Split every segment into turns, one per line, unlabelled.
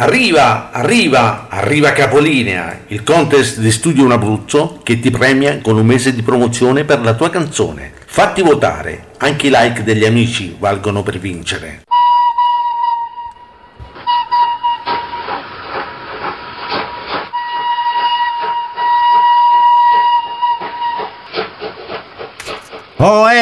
Arriva, arriva, arriva Capolinea, il contest di Studio Un Abruzzo che ti premia con un mese di promozione per la tua canzone. Fatti votare, anche i like degli amici valgono per vincere.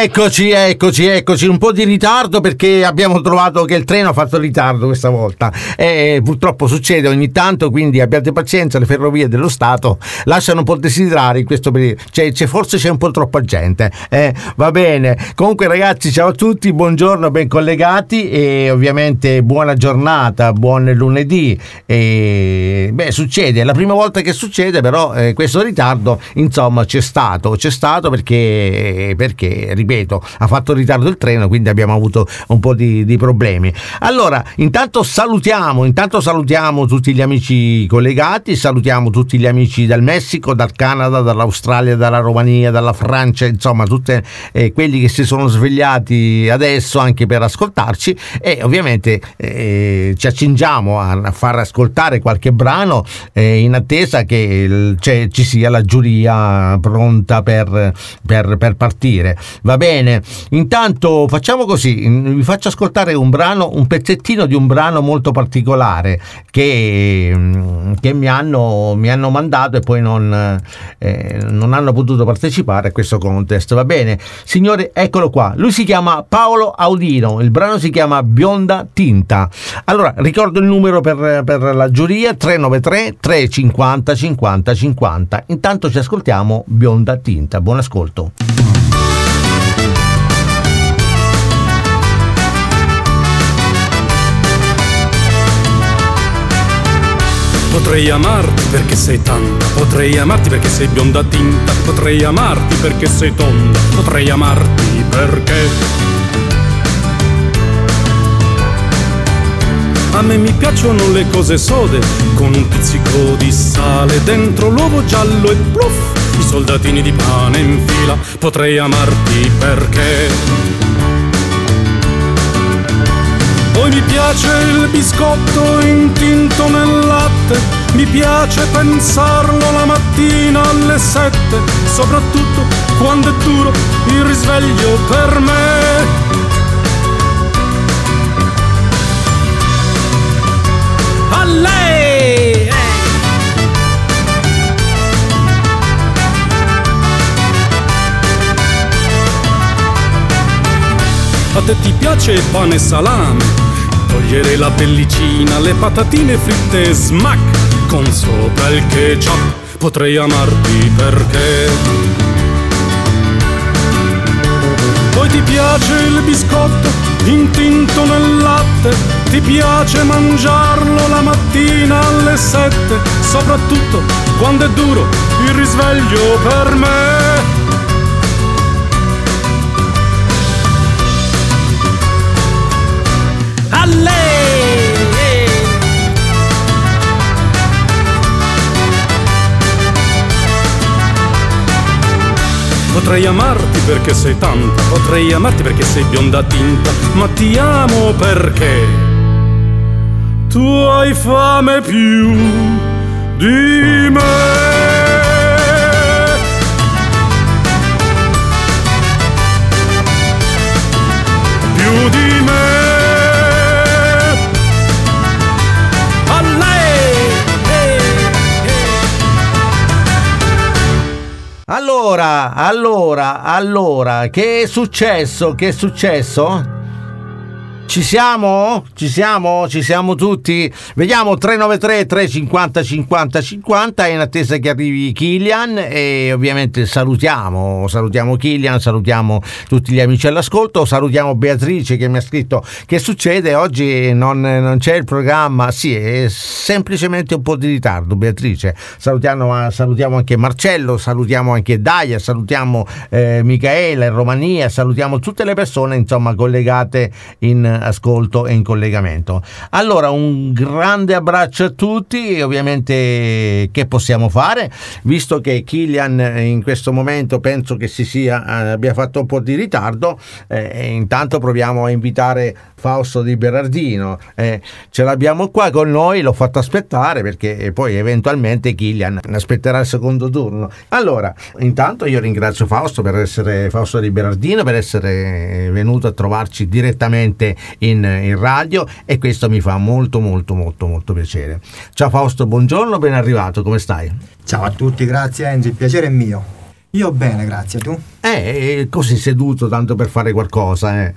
Eccoci, eccoci, eccoci. Un po' di ritardo perché abbiamo trovato che il treno ha fatto ritardo questa volta. E purtroppo succede ogni tanto, quindi abbiate pazienza. Le ferrovie dello Stato lasciano un po' desiderare in questo periodo. Cioè, c'è, forse c'è un po' troppa gente. Eh, va bene. Comunque, ragazzi, ciao a tutti, buongiorno, ben collegati e ovviamente buona giornata, buon lunedì. E, beh, succede, è la prima volta che succede, però eh, questo ritardo, insomma, c'è stato. C'è stato perché. perché perché, ripeto, ha fatto ritardo il treno, quindi abbiamo avuto un po' di, di problemi. Allora, intanto salutiamo, intanto salutiamo tutti gli amici collegati, salutiamo tutti gli amici dal Messico, dal Canada, dall'Australia, dalla Romania, dalla Francia, insomma, tutti eh, quelli che si sono svegliati adesso anche per ascoltarci e ovviamente eh, ci accingiamo a, far ascoltare qualche brano eh, in attesa che il, ci sia la giuria pronta per, per, per partire. Va bene, intanto facciamo così, vi faccio ascoltare un brano, un pezzettino di un brano molto particolare che, mm, che mi, hanno, mi, hanno, mandato e poi non, eh, non hanno potuto partecipare a questo contest. Va bene, signore, eccolo qua. Lui si chiama Paolo Audino, il brano si chiama Bionda Tinta. Allora, ricordo il numero per, per la giuria 393 350 50 50. Intanto ci ascoltiamo Bionda Tinta. Buon ascolto.
Potrei amarti perché sei tanta, potrei amarti perché sei bionda tinta, potrei amarti perché sei tonda, potrei amarti perché... A me mi piacciono le cose sode, con un pizzico di sale, dentro l'uovo giallo e pluff, i soldatini di pane in fila, potrei amarti perché... Poi mi piace il biscotto intinto nel latte, mi piace pensarlo la mattina alle sette, soprattutto quando è duro il risveglio per me. A lei! A te ti piace il pane e salame? Togliere la pellicina, le patatine fritte smack con sopra il ketchup. Potrei amarti perché. Poi ti piace il biscotto intinto nel latte, ti piace mangiarlo la mattina alle sette, soprattutto quando è duro il risveglio per me. Potrei amarti perché sei tanta, potrei amarti perché sei bionda tinta, ma ti amo perché tu hai fame più di me. Più di
Allora, allora, allora, che è successo? Che è successo? Ci siamo? Ci siamo? Ci siamo tutti? Vediamo 393 350 50 50 in attesa che arrivi Kilian e ovviamente salutiamo, salutiamo Kilian, salutiamo tutti gli amici all'ascolto, salutiamo Beatrice che mi ha scritto che succede oggi non, non c'è il programma, sì è semplicemente un po' di ritardo Beatrice, salutiamo, salutiamo anche Marcello, salutiamo anche Daia, salutiamo eh, Michaela in Romania, salutiamo tutte le persone insomma collegate in ascolto e in collegamento. Allora, un grande abbraccio a tutti ovviamente che possiamo fare? Visto che Kilian in questo momento penso che si sia, abbia fatto un po' di ritardo, eh, intanto proviamo a invitare Fausto di Berardino. Eh, ce l'abbiamo qua con noi, l'ho fatto aspettare perché poi eventualmente Kilian aspetterà il secondo turno. Allora, intanto io ringrazio Fausto per essere Fausto di Berardino, per essere venuto a trovarci direttamente in, in radio e questo mi fa molto molto molto molto piacere. Ciao Fausto, buongiorno, ben arrivato, come stai?
Ciao a tutti, grazie Enzo, il piacere è mio. Io bene, grazie, tu?
Eh, così seduto tanto per fare qualcosa. Eh.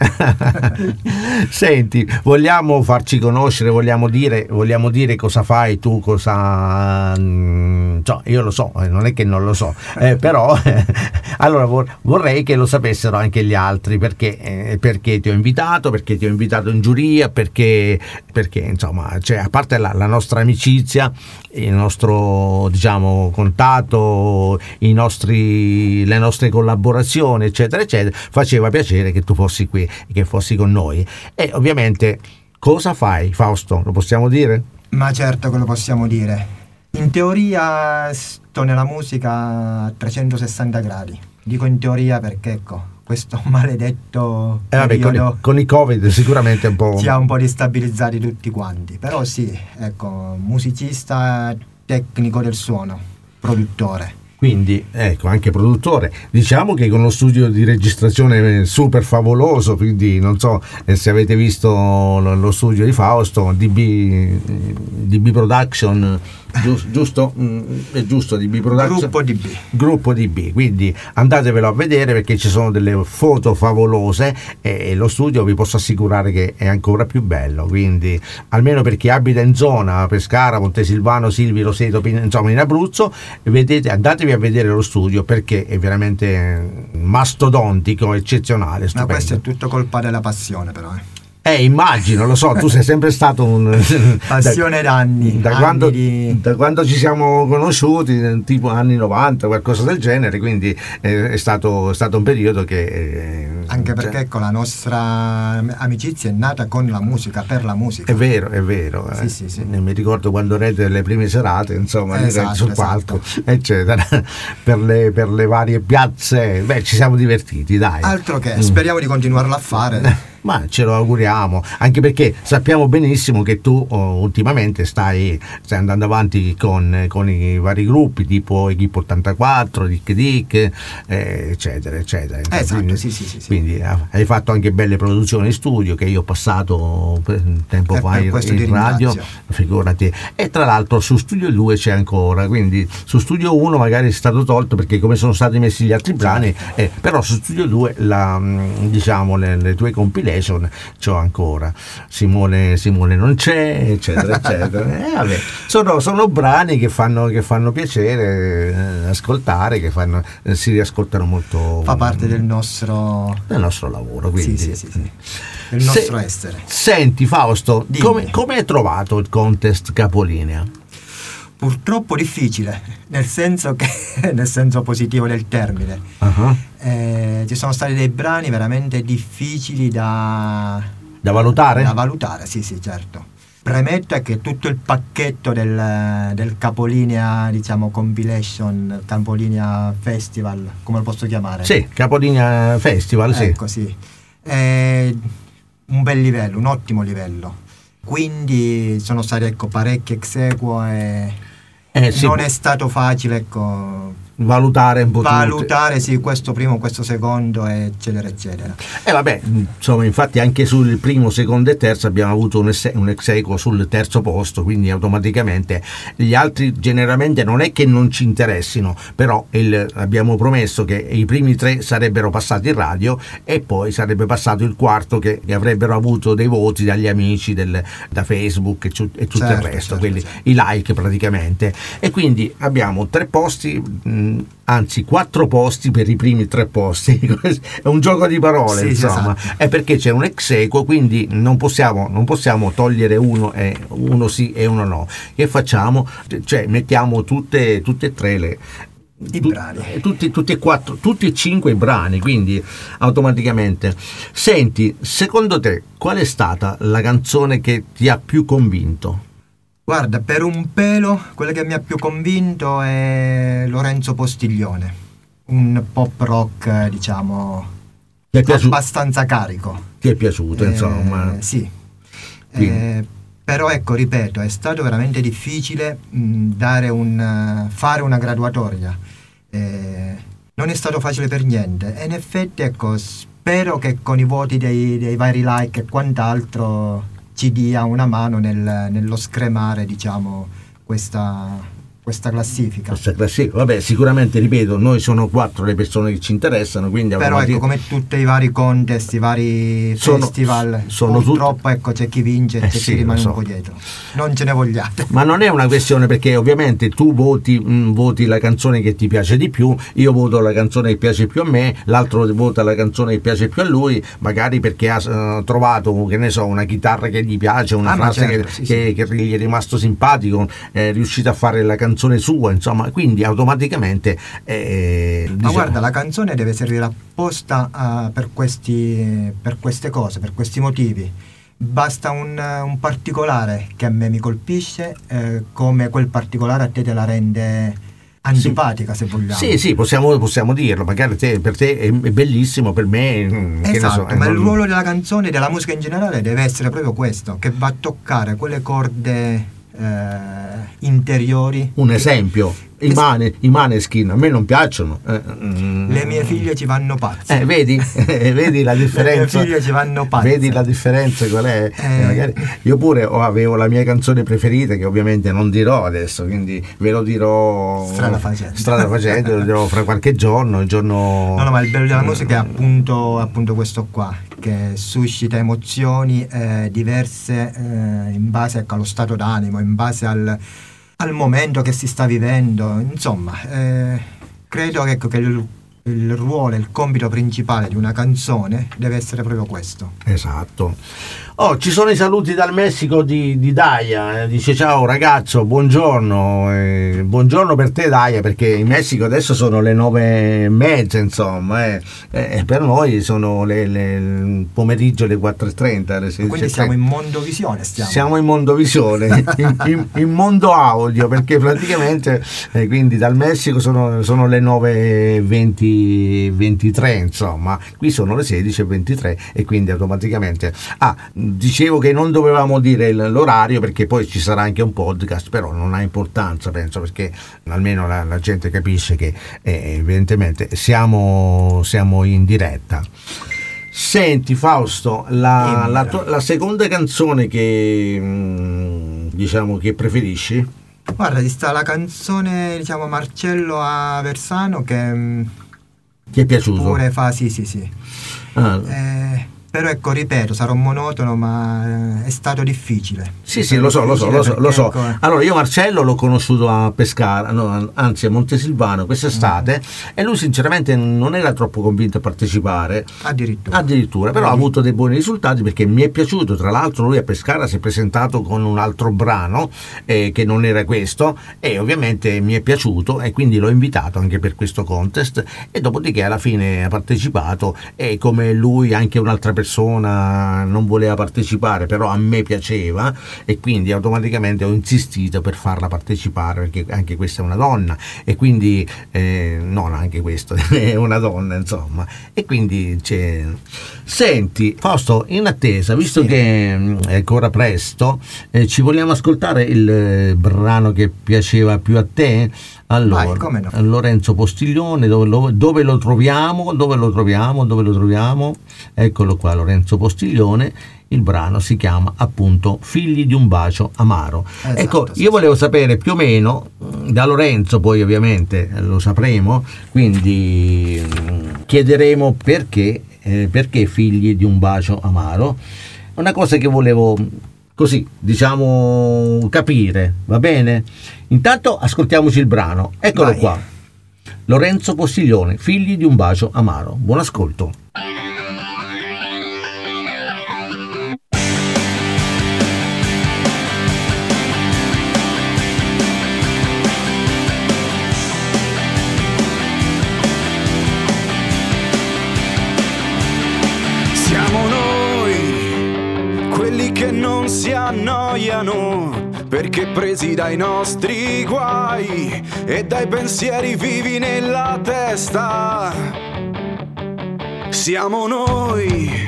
Senti, vogliamo farci conoscere, vogliamo dire, vogliamo dire cosa fai tu, cosa... Cioè, io lo so, eh, non è che non lo so, eh, però allora vorrei che lo sapessero anche gli altri perché, eh, perché, ti ho invitato, perché ti ho invitato in giuria, perché, perché insomma, cioè, a parte la, la nostra amicizia, il nostro diciamo, contatto, nostri, le nostre collaborazioni, eccetera, eccetera, faceva piacere che tu fossi qui, che fossi con noi. E ovviamente cosa fai, Fausto? Lo possiamo dire?
Ma certo che lo possiamo dire. In teoria sto nella musica a 360 gradi. Dico in teoria perché ecco, questo maledetto
eh vabbè, con, i, con, i, covid sicuramente un po'
ci ha un po' destabilizzati tutti quanti. Però sì ecco musicista tecnico del suono produttore.
Quindi ecco anche produttore. Diciamo che con lo studio di registrazione super favoloso quindi non so eh, se avete visto lo, lo studio di Fausto DB, DB Production giusto? Mm, è giusto DB Production
gruppo DB
gruppo DB quindi andatevelo a vedere perché ci sono delle foto favolose e lo studio vi posso assicurare che è ancora più bello quindi almeno per chi abita in zona Pescara, Montesilvano, Silvi, Roseto insomma in Abruzzo vedete andatevi a vedere lo studio perché è veramente mastodontico eccezionale stupendo.
ma questo è tutto colpa della passione però eh.
Eh, immagino, lo so, tu sei sempre stato un...
Passione
da,
d'anni.
Da,
anni
quando,
di...
da, quando, ci siamo conosciuti, tipo anni 90, qualcosa del genere, quindi eh, è, stato, è, stato, un periodo che... Eh,
Anche perché cioè, ecco, la nostra amicizia è nata con la musica, per la musica.
È vero, è vero.
Sì, eh. sì, sì.
Mi ricordo quando erete le prime serate, insomma, esatto, sul esatto. palco, eccetera, per le, per le, varie piazze. Beh, ci siamo divertiti, dai.
Altro che, mm. speriamo di continuarlo a fare.
ma ce lo auguriamo, anche perché sappiamo benissimo che tu oh, ultimamente stai, stai, andando avanti con, con, i vari gruppi tipo Equipo 84, Dick Dick, eh, eccetera, eccetera.
Esatto, quindi, sì, sì, sì,
quindi ah, hai fatto anche belle produzioni in studio che io ho passato tempo
eh,
fa in, in radio, figurati. E tra l'altro su Studio 2 c'è ancora, quindi su Studio 1 magari è stato tolto perché come sono stati messi gli altri brani, eh, però su Studio 2 la, mm, diciamo, le, le tue compilation compilation c'ho ancora. Simone, Simone non c'è eccetera eccetera. Eh, vabbè, sono, sono, brani che fanno, che fanno piacere eh, ascoltare che fanno, eh, si riascoltano molto
fa parte del nostro
del nostro lavoro quindi.
sì, sì, sì, del nostro Se, essere.
Senti Fausto come, come hai trovato il contest Capolinea?
Purtroppo difficile, nel senso che nel senso positivo del termine. Uh-huh. Eh, ci sono stati dei brani veramente difficili da,
da valutare?
Da valutare, sì, sì, certo. Premetto che tutto il pacchetto del, del capolinea, diciamo, compilation, capolinea festival, come lo posso chiamare?
Sì, capolinea festival, sì.
Ecco, sì. È un bel livello, un ottimo livello. Quindi sono stati ecco, parecchie exequo e eh, sì, non è stato facile ecco,
valutare un po'
valutare tutte. sì questo primo questo secondo eccetera eccetera
e eh, vabbè insomma infatti anche sul primo secondo e terzo abbiamo avuto un, ex, un ex equo sul terzo posto quindi automaticamente gli altri generalmente non è che non ci interessino però il, abbiamo promesso che i primi tre sarebbero passati in radio e poi sarebbe passato il quarto che, che avrebbero avuto dei voti dagli amici del, da Facebook e, e tutto certo, il resto certo, quindi certo. i like praticamente e quindi abbiamo tre posti mh, anzi quattro posti per i primi tre posti è un gioco di parole sì, insomma esatto. è perché c'è un ex equo quindi non possiamo, non possiamo togliere uno e uno sì e uno no che facciamo? cioè mettiamo tutte, tutte e tre le
I brani.
Tutti, tutti, e quattro, tutti e cinque i brani, quindi automaticamente. Senti, secondo te qual è stata la canzone che ti ha più convinto?
Guarda, per un pelo, quella che mi ha più convinto è Lorenzo Postiglione, un pop rock, diciamo, abbastanza carico.
Ti è piaciuto, eh, insomma?
Sì. Eh, però ecco, ripeto, è stato veramente difficile mh, un, fare una graduatoria. Eh, non è stato facile per niente e in effetti ecco, spero che con i voti dei, dei vari like e quant'altro ci dia una mano nel, nello scremare diciamo, questa, questa classifica.
Questa classifica, vabbè, sicuramente ripeto, noi sono quattro le persone che ci interessano, quindi
Però ecco, come tutti i vari contest, i vari sono, festival, sono purtroppo tut... ecco, c'è chi vince e eh c'è sì, chi rimane so. un po' dietro. Non ce ne vogliate.
Ma non è una questione perché ovviamente tu voti, mh, mm, voti la canzone che ti piace di più, io voto la canzone che piace più a me, l'altro vota la canzone che piace più a lui, magari perché ha uh, trovato, che ne so, una chitarra che gli piace, una ah, frase certo, che, sì, che, sì. che, gli è rimasto simpatico, è riuscito a fare la canzone canzone sua, insomma, quindi automaticamente...
Eh, diciamo... Ma guarda, la canzone deve servire apposta uh, per, questi, per queste cose, per questi motivi. Basta un, un particolare che a me mi colpisce, eh, come quel particolare a te te la rende antipatica se vogliamo.
Sì, sì, possiamo, possiamo dirlo, magari te, per te è, bellissimo, per me...
Mm, esatto, so, ma non... il ruolo della canzone, della musica in generale deve essere proprio questo, che va a toccare quelle corde eh, interiori.
Un esempio, i, mane, i maneskin a me non piacciono. Eh,
mm. Le mie figlie ci vanno pazze.
Eh, vedi? vedi la differenza?
Le mie figlie ci vanno pazze.
Vedi la differenza qual è? Eh. io pure avevo la mia canzone preferita che ovviamente non dirò adesso, quindi ve lo dirò
strada facendo.
Strada facendo, lo dirò fra qualche giorno, il giorno...
No, no, ma il bello della musica è appunto, appunto questo qua, che suscita emozioni eh, diverse eh, in base ecco, allo stato d'animo, in base al al momento che si sta vivendo, insomma, eh, credo ecco, che il, ruolo, il compito principale di una canzone deve essere proprio questo.
Esatto. Oh, ci sono i saluti dal Messico di, di Daya. Eh, dice ciao ragazzo, buongiorno. Eh, buongiorno per te Daya, perché in Messico adesso sono le nove e mezza, insomma. Eh. E per noi sono le, le, il pomeriggio le 4.30. Le
Quindi siamo in mondovisione. Stiamo,
siamo in mondovisione, in, in, in, mondo audio, perché praticamente eh, quindi dal Messico sono, sono le 9.20, 23, insomma. Qui sono le 16.23 e quindi automaticamente... Ah, dicevo che non dovevamo dire l'orario perché poi ci sarà anche un podcast, però non ha importanza, penso, perché almeno la, la gente capisce che eh, evidentemente siamo, siamo, in diretta. Senti Fausto, la, la, la seconda canzone che mm, diciamo che preferisci?
Guarda, ci sta la canzone, diciamo, Marcello a Versano che...
Ti è piaciuto?
Pure fa, sì, sì, sì. Ah. Eh, però ecco, ripeto, sarò monotono, ma eh, è stato difficile.
Sì, sì, lo so, lo so, lo so, lo so. Ecco, eh. Allora, io Marcello l'ho conosciuto a Pescara, no, anzi a Montesilvano quest'estate mm. e lui sinceramente non era troppo convinto a partecipare.
Addirittura.
Addirittura, però mm. ha avuto dei buoni risultati perché mi è piaciuto, tra l'altro lui a Pescara si è presentato con un altro brano eh, che non era questo e ovviamente mi è piaciuto e quindi l'ho invitato anche per questo contest e dopodiché alla fine ha partecipato e come lui anche un'altra persona persona non voleva partecipare, però a me piaceva e quindi automaticamente ho insistito per farla partecipare perché anche questa è una donna e quindi eh, non anche questo è una donna insomma e quindi c'è senti Fausto in attesa visto sì. che mm, è ancora presto eh, ci vogliamo ascoltare il eh, brano che piaceva più a te allora, Vai, no. Lorenzo Postiglione, dove lo, dove lo, troviamo? Dove lo troviamo? Dove lo troviamo? Eccolo qua, Lorenzo Postiglione. Il brano si chiama appunto Figli di un bacio amaro. Esatto, ecco, sì, io volevo sapere più o meno, da Lorenzo poi ovviamente lo sapremo, quindi mm, chiederemo perché, eh, perché Figli di un bacio amaro. Una cosa che volevo così, diciamo, capire, va bene? Intanto ascoltiamoci il brano, eccolo Vai. qua. Lorenzo Postiglione, figli di un bacio amaro. Buon ascolto.
Annoiano, perché presi dai nostri guai e dai pensieri vivi nella testa. Siamo noi,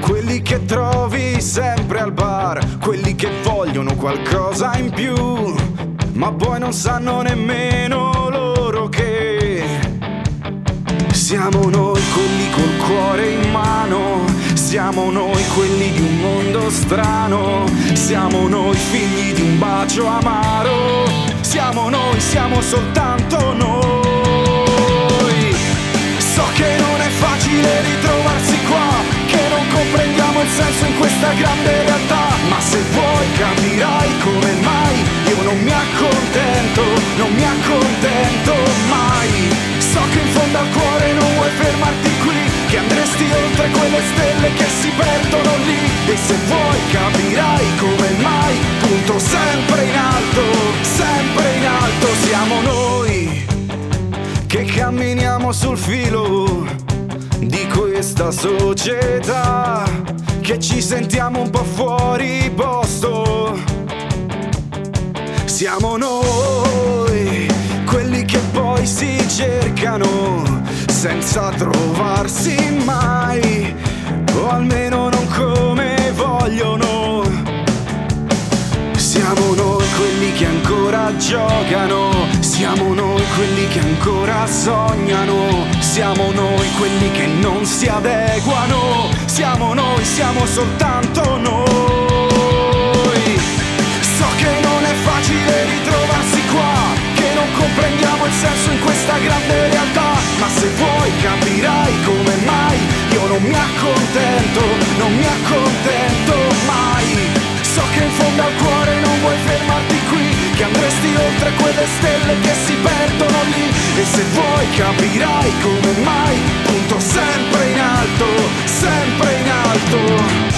quelli che trovi sempre al bar, quelli che vogliono qualcosa in più, ma poi non sanno nemmeno loro che siamo noi quelli col cuore in mano, siamo noi quelli di un mondo strano, siamo noi figli di un bacio amaro, siamo noi, siamo soltanto noi. So che non è facile ritrovarsi qua, che non comprendiamo il senso in questa grande realtà, ma se vuoi capirai come mai io non mi accontento, non mi accontento mai. So che in fondo al cuore non vuoi fermarti qui Che andresti oltre quelle stelle che si perdono lì. E se vuoi capirai come mai Punto sempre in alto, sempre in alto Siamo noi. Che camminiamo sul filo di questa società Che ci sentiamo un po' fuori posto. Siamo noi che poi si cercano senza trovarsi mai, o almeno non come vogliono. Siamo noi quelli che ancora giocano, siamo noi quelli che ancora sognano, siamo noi quelli che non si adeguano, siamo noi, siamo soltanto noi. Non comprendiamo il senso in questa grande realtà. Ma se vuoi capirai come mai Io non mi accontento, non mi accontento mai. So che in fondo al cuore non vuoi fermarti qui Che andresti oltre quelle stelle che si perdono lì. E se vuoi capirai come mai Punto sempre in alto, sempre in alto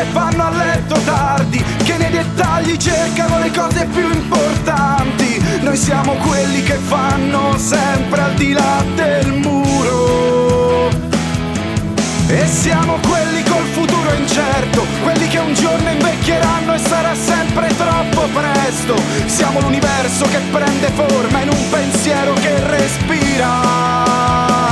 che vanno a letto tardi, che nei dettagli cercano le cose più importanti. Noi siamo quelli che fanno sempre al di là del muro. E siamo quelli col futuro incerto, quelli che un giorno invecchieranno e sarà sempre troppo presto. Siamo l'universo che prende forma in un pensiero che respira.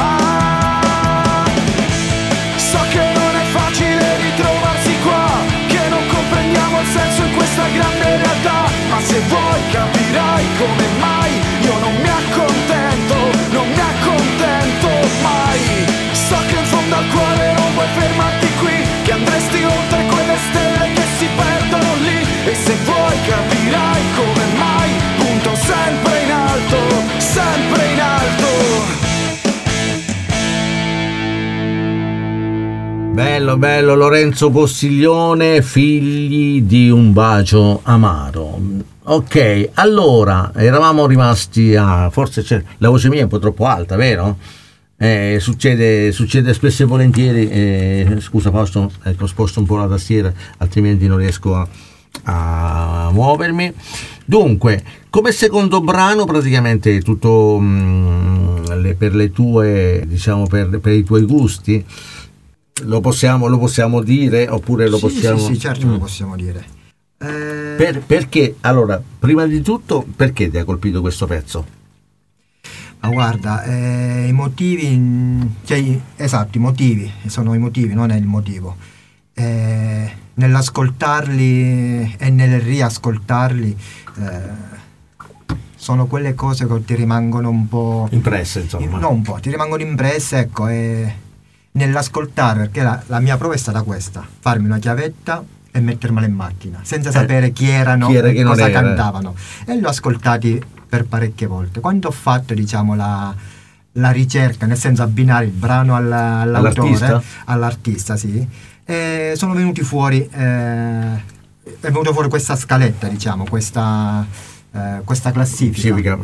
Grande realtà Ma se vuoi capirai come mai. Io non mi accontento, non mi accontento mai. So che in fondo al cuore non vuoi fermarti qui Che andresti oltre quelle stelle che si perdono lì. E se vuoi capirai come mai Punto sempre in alto, sempre
Bello, bello Lorenzo Postiglione, figli di un bacio amaro. Ok, allora eravamo rimasti a. Forse c'è, la voce mia è un po' troppo alta, vero? Eh, succede, succede, spesso e volentieri. Eh, scusa, Fausto, ecco, sposto un po' la tastiera, altrimenti non riesco a, a muovermi. Dunque, come secondo brano, praticamente tutto mh, mm, le, per le tue, diciamo, per, per i tuoi gusti lo possiamo, lo possiamo dire oppure lo
sì,
possiamo...
Sì, sì, certo mm. lo possiamo dire.
Eh... Per, perché, allora, prima di tutto, perché ti ha colpito questo pezzo?
Ma guarda, eh, i motivi, cioè, esatto, i motivi, sono i motivi, non è il motivo. Eh, nell'ascoltarli e nel riascoltarli eh, sono quelle cose che ti rimangono un po'...
Impresse, insomma.
Non un po', ti rimangono impresse, ecco, e nell'ascoltare, perché la, la, mia prova è stata questa, farmi una chiavetta e mettermela in macchina, senza eh, sapere chi erano chi era, e cosa cantavano. E li ho ascoltati per parecchie volte. Quando ho fatto, diciamo, la, la ricerca, nel senso abbinare il brano alla, all'autore, all'artista, all'artista sì, sono venuti fuori, eh, è venuta fuori questa scaletta, diciamo, questa eh, questa classifica.
classifica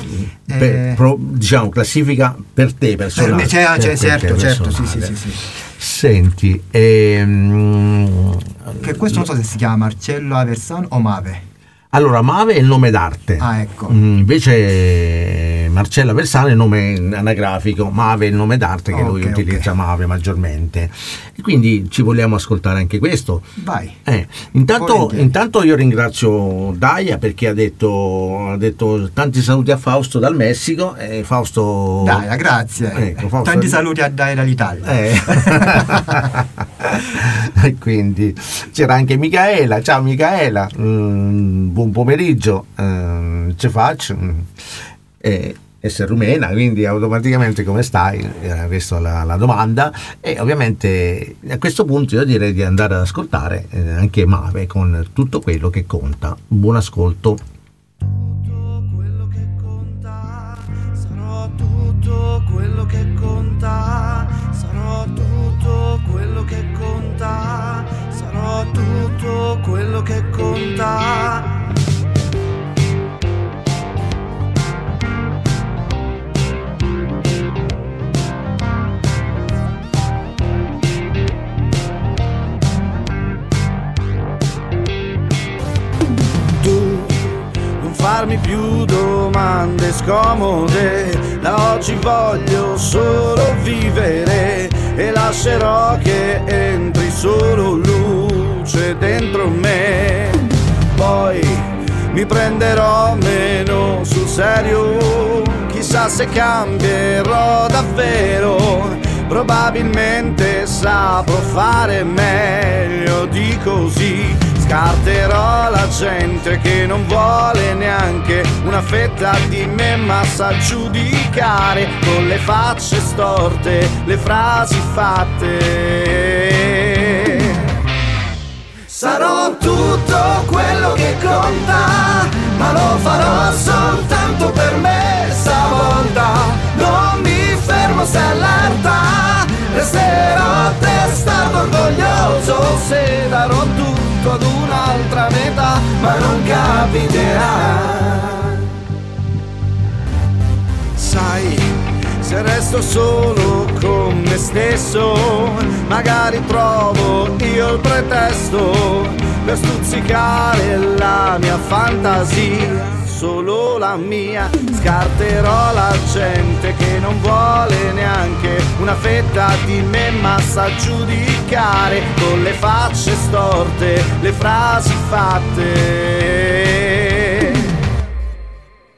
eh, per, pro, diciamo classifica per te personale.
Per me, cioè, certo, certo, sì, sì, sì, sì,
Senti, ehm,
Che questo non so se si chiama Marcello Aversano o Mave.
Allora, Mave è il nome d'arte.
Ah, ecco.
Mm, invece Marcella Versano è il nome anagrafico, Mave è il nome d'arte che
Ok,
lui utilizza Mave maggiormente. E quindi ci vogliamo ascoltare anche questo.
Vai.
Eh, intanto, intanto io ringrazio Daia perché ha detto, ha detto tanti saluti a Fausto dal Messico. E Fausto...
Dai, grazie.
Ecco, Fausto-
Tanti saluti a Dai dall'Italia.
Eh. e quindi c'era anche Micaela, ciao Micaela, Mm, buon pomeriggio, Mm, ce faccio, Mm, eh, essere rumena, quindi automaticamente come stai? Era questa la, la domanda e ovviamente a questo punto io direi di andare ad ascoltare eh, anche Mave con tutto quello che conta. Buon ascolto.
tutto quello che conta, sarò tutto quello che conta, sarò tutto quello che conta, sarò tutto quello che conta. Domande scomode da oggi voglio solo vivere e lascerò che entri solo luce dentro me. Poi mi prenderò meno sul serio chissà se cambierò davvero probabilmente saprò fare meglio di così Scarterò la gente che non vuole neanche una fetta di me ma sa giudicare con le facce storte, le frasi fatte. Sarò tutto quello che conta, ma lo farò soltanto per me stavolta. Non mi fermo se all'arta, resterò testato orgoglioso se darò tutto ad un'altra metà, ma non capiterà. Sai, se resto solo con me stesso, magari trovo io il pretesto per stuzzicare la mia fantasia, solo la mia. Scarterò la gente che non vuole neanche una fetta di me, ma sa giudicare con le facce storte, le frasi fatte.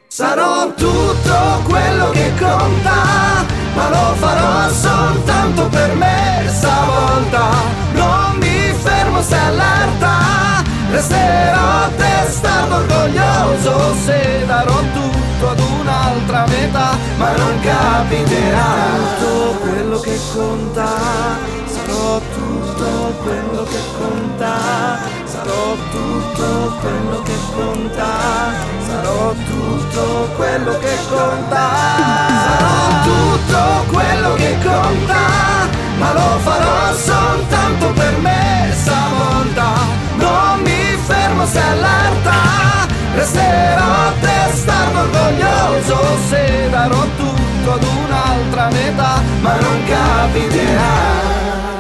Sarò tutto quello che conta, ma lo farò soltanto per me stavolta. Non mi fermo se all'arta, resterò testardo orgoglioso se darò tutto ad un'altra metà, ma non capiterà. Tutto quello che conta, sarò tutto quello che conta, sarò tutto quello che conta, sarò tutto quello che conta, sarò tutto quello che conta, ma lo farò soltanto per me all'arta, resterò testardo orgoglioso se darò tutto ad un'altra metà, ma non capiterà.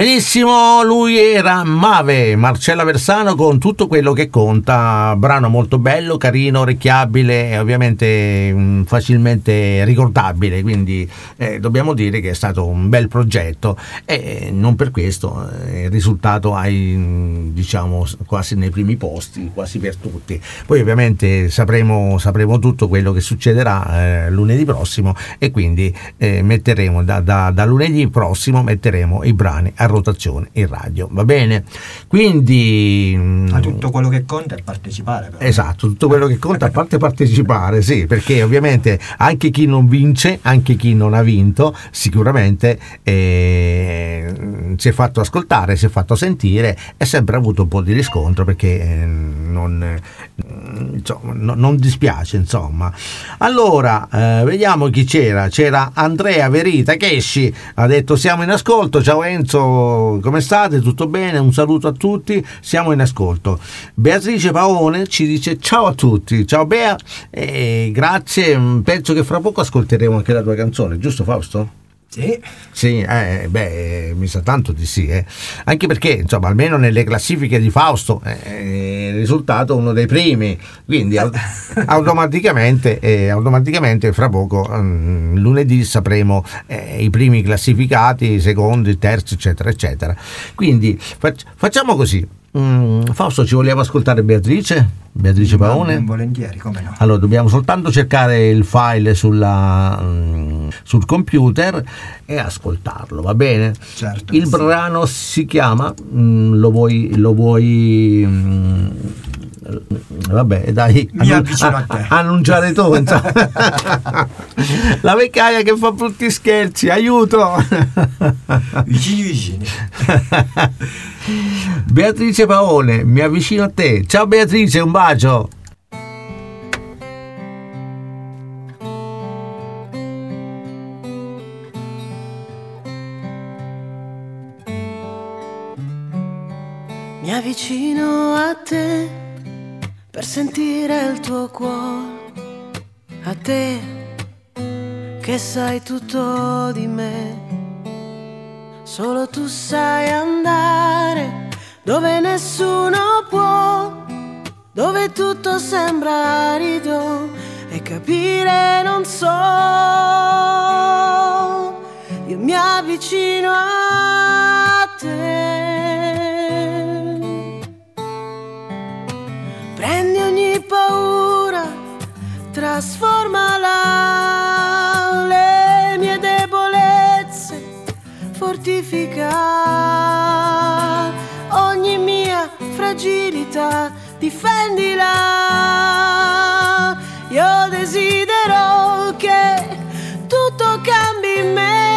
Benissimo, lui era Mave, Marcella Versano con tutto quello che conta, brano molto bello, carino, orecchiabile e ovviamente mm, facilmente ricordabile, quindi eh, dobbiamo dire che è stato un bel progetto e non per questo eh, il risultato hai mm, diciamo quasi nei primi posti, quasi per tutti. Poi ovviamente sapremo, sapremo tutto quello che succederà eh, lunedì prossimo e quindi eh, metteremo da, da- da lunedì prossimo metteremo i brani a rotazione in radio, va bene? Quindi mm,
Ma tutto quello che conta è partecipare. Però.
Esatto, tutto quello che conta a parte partecipare, sì, perché ovviamente anche chi non vince, anche chi non ha vinto, sicuramente eh, si è fatto ascoltare, si è fatto sentire e sempre avuto un po' di riscontro perché eh, non, insomma, no- non dispiace, insomma. Allora, eh, vediamo chi c'era. C'era Andrea Verita che esci, ha detto siamo in ascolto, ciao Enzo, come state? Tutto bene? Un saluto a tutti, siamo in ascolto. Beatrice Paone ci dice ciao a tutti, ciao Bea, e grazie, mm, penso che fra poco ascolteremo anche la tua canzone, giusto Fausto?
Sì.
Sì, eh, beh, mi sa tanto di sì, eh. anche perché insomma, almeno nelle classifiche di Fausto eh, è risultato uno dei primi, quindi au- automaticamente, eh, automaticamente fra poco mm, lunedì sapremo eh, i primi classificati, i secondi, i terzi, eccetera, eccetera. Quindi fac- facciamo così. Mm, Fausto, ci vogliamo ascoltare Beatrice? Beatrice Paone?
Volentieri, come no.
Allora, dobbiamo soltanto cercare il file sulla, mm, sul computer e ascoltarlo, va bene?
Certo,
Il
sì.
brano si chiama, mm, lo vuoi, lo vuoi mm, vabbè, dai,
Mi avvicino a te.
annunciare tu. La vecchiaia che fa brutti scherzi, aiuto!
Vicini vicini.
Beatrice Paone, mi avvicino a te. Ciao Beatrice, un bacio.
Mi avvicino a te per sentire il tuo cuore, a te che sai tutto di me. Solo tu sai andare dove nessuno può, dove tutto sembra arido e capire non so. Io mi avvicino a te. Paura, trasformala, le mie debolezze, fortifica ogni mia fragilità, difendila. Io desidero che tutto cambi in me,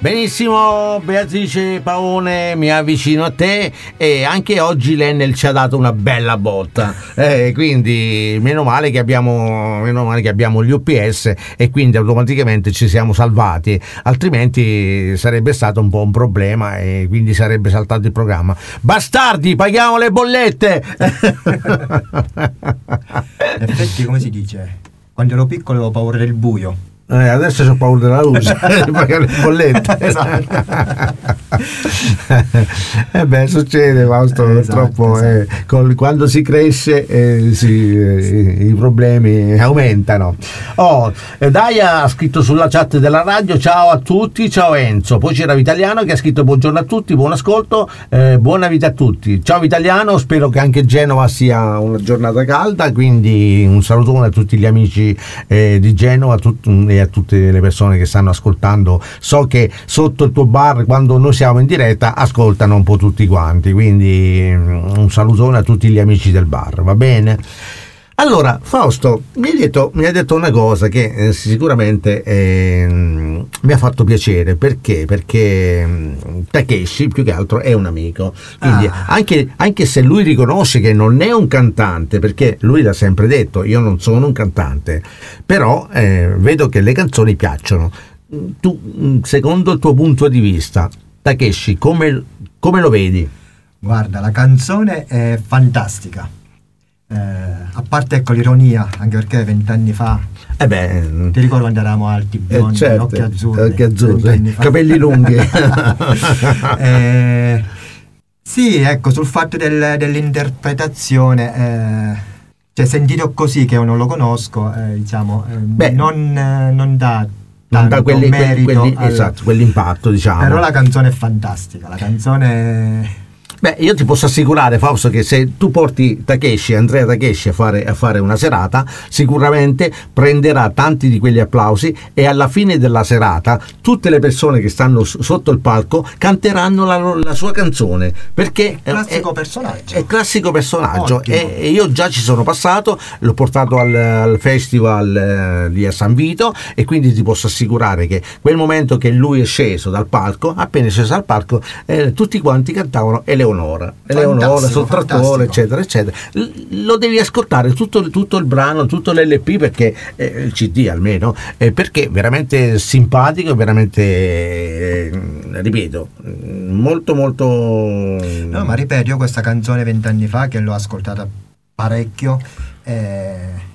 Benissimo, Beatrice Paone, mi avvicino a te e anche oggi l'Enel ci ha dato una bella botta. Eh, quindi meno male, abbiamo, meno male che abbiamo gli UPS e quindi automaticamente ci siamo salvati, altrimenti sarebbe stato un po' un problema e quindi sarebbe saltato il programma. Bastardi, paghiamo le bollette!
In effetti, come si dice? Quando ero piccolo avevo paura del buio.
Eh, adesso ho paura della luce, pagare le bollette.
Esatto.
eh beh, succede, Fausto,
Eh,
purtroppo
esatto,
eh, col- quando si cresce eh, si- eh, i problemi aumentano. Oh, eh, Daia ha scritto sulla chat della radio ciao a tutti, ciao Enzo. Poi c'era Vitaliano che ha scritto buongiorno a tutti, buon ascolto, eh, buona vita a tutti. Ciao Vitaliano, spero che anche Genova sia una giornata calda, quindi un salutone a tutti gli amici eh, di Genova tut- a tutte le persone che stanno ascoltando. So che sotto il tuo bar, quando noi siamo in diretta, ascoltano un po' tutti quanti, quindi mm, un salutone a tutti gli amici del bar, va bene? Allora, Fausto, mi hai detto, mi hai detto una cosa che eh, sicuramente ehm, mi ha fatto piacere, perché? Perché mm, Takeshi più che altro è un amico, quindi
Ah.
anche, anche se lui riconosce che non è un cantante, perché lui l'ha sempre detto, io non sono un cantante, però eh, vedo che le canzoni piacciono. Mm, Tu, mm, secondo il tuo punto di vista, Takeshi, come, come lo vedi?
Guarda, la canzone è fantastica. Eh, a parte ecco l'ironia, anche perché vent'anni fa,
Eh beh,
ti ricordo quando eravamo alti,
Eh,
biondi,
certo,
occhi azzurri,
occhi azzurri, capelli lunghi.
Eh, sì, ecco, sul fatto del- dell'interpretazione, eh, cioè sentito così che io non lo conosco, eh, diciamo, eh,
Beh,
non, eh, non dà
non quelli, quelli-
merito
quelli-
al-
esatto, quell'impatto, diciamo.
Però la canzone è fantastica, la canzone...
Beh, io ti posso assicurare, Fausto, che se tu porti Takeshi, Andrea Takeshi a fare, a fare una serata, sicuramente prenderà tanti di quegli applausi e alla fine della serata tutte le persone che stanno sotto il palco canteranno la, la sua canzone. Perché è-
Classico
è-
personaggio.
È classico personaggio e, e io già ci sono passato, l'ho portato al, al festival eh, lì a San Vito e quindi ti posso assicurare che quel momento che lui è sceso dal palco, appena sceso dal palco, eh, tutti quanti cantavano Eleonora, Eleonora
Fantastico,
sul trattore,
fantastico.
eccetera, eccetera. Lo devi ascoltare tutto, tutto il brano, tutto l'LP perché eh, il CD almeno, eh, perché è veramente simpatico, veramente, eh, ripeto, molto molto...
No, ma ripeto, io questa canzone vent'anni fa che l'ho ascoltata parecchio. eh,